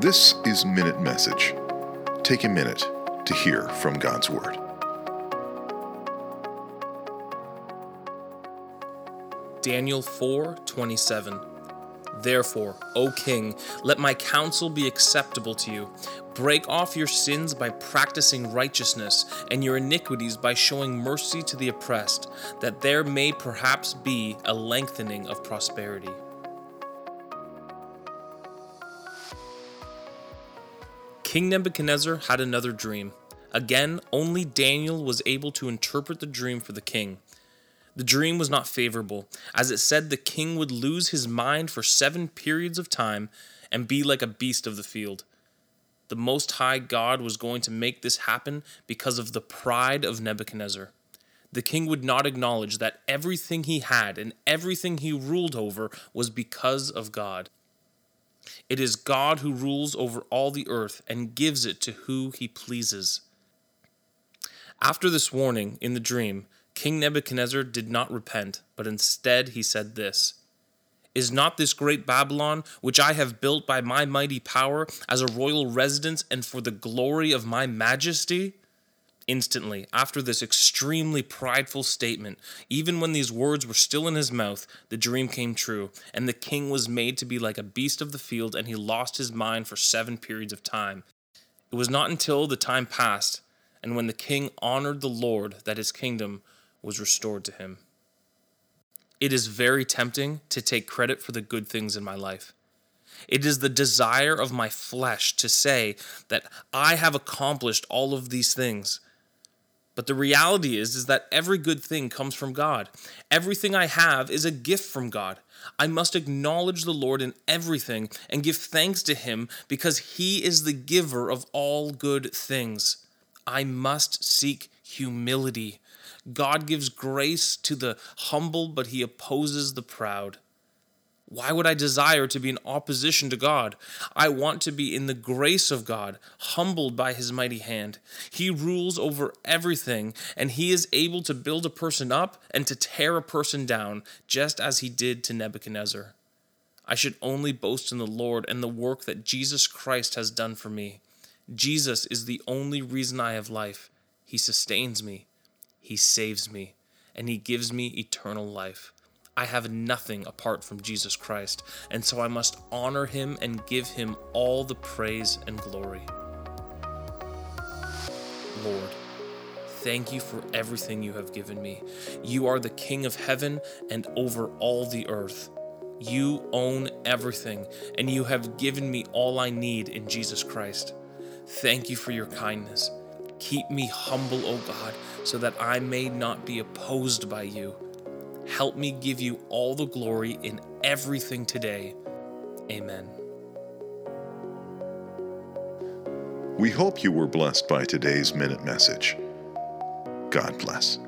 This is Minute Message. Take a minute to hear from God's Word. Daniel 4:27 Therefore, O king, let my counsel be acceptable to you. Break off your sins by practicing righteousness, and your iniquities by showing mercy to the oppressed, that there may perhaps be a lengthening of prosperity. King Nebuchadnezzar had another dream. Again, only Daniel was able to interpret the dream for the king. The dream was not favorable, as it said the king would lose his mind for seven periods of time and be like a beast of the field. The Most High God was going to make this happen because of the pride of Nebuchadnezzar. The king would not acknowledge that everything he had and everything he ruled over was because of God. It is God who rules over all the earth and gives it to who he pleases. After this warning in the dream, King Nebuchadnezzar did not repent, but instead he said this Is not this great Babylon, which I have built by my mighty power, as a royal residence and for the glory of my majesty? Instantly, after this extremely prideful statement, even when these words were still in his mouth, the dream came true, and the king was made to be like a beast of the field, and he lost his mind for seven periods of time. It was not until the time passed, and when the king honored the Lord, that his kingdom was restored to him. It is very tempting to take credit for the good things in my life. It is the desire of my flesh to say that I have accomplished all of these things. But the reality is is that every good thing comes from God. Everything I have is a gift from God. I must acknowledge the Lord in everything and give thanks to him because he is the giver of all good things. I must seek humility. God gives grace to the humble, but he opposes the proud. Why would I desire to be in opposition to God? I want to be in the grace of God, humbled by his mighty hand. He rules over everything, and he is able to build a person up and to tear a person down, just as he did to Nebuchadnezzar. I should only boast in the Lord and the work that Jesus Christ has done for me. Jesus is the only reason I have life. He sustains me. He saves me, and He gives me eternal life. I have nothing apart from Jesus Christ, and so I must honor Him and give Him all the praise and glory. Lord, thank you for everything you have given me. You are the King of heaven and over all the earth. You own everything, and you have given me all I need in Jesus Christ. Thank you for your kindness. Keep me humble, O God, so that I may not be opposed by you. Help me give you all the glory in everything today. Amen. We hope you were blessed by today's Minute Message. God bless.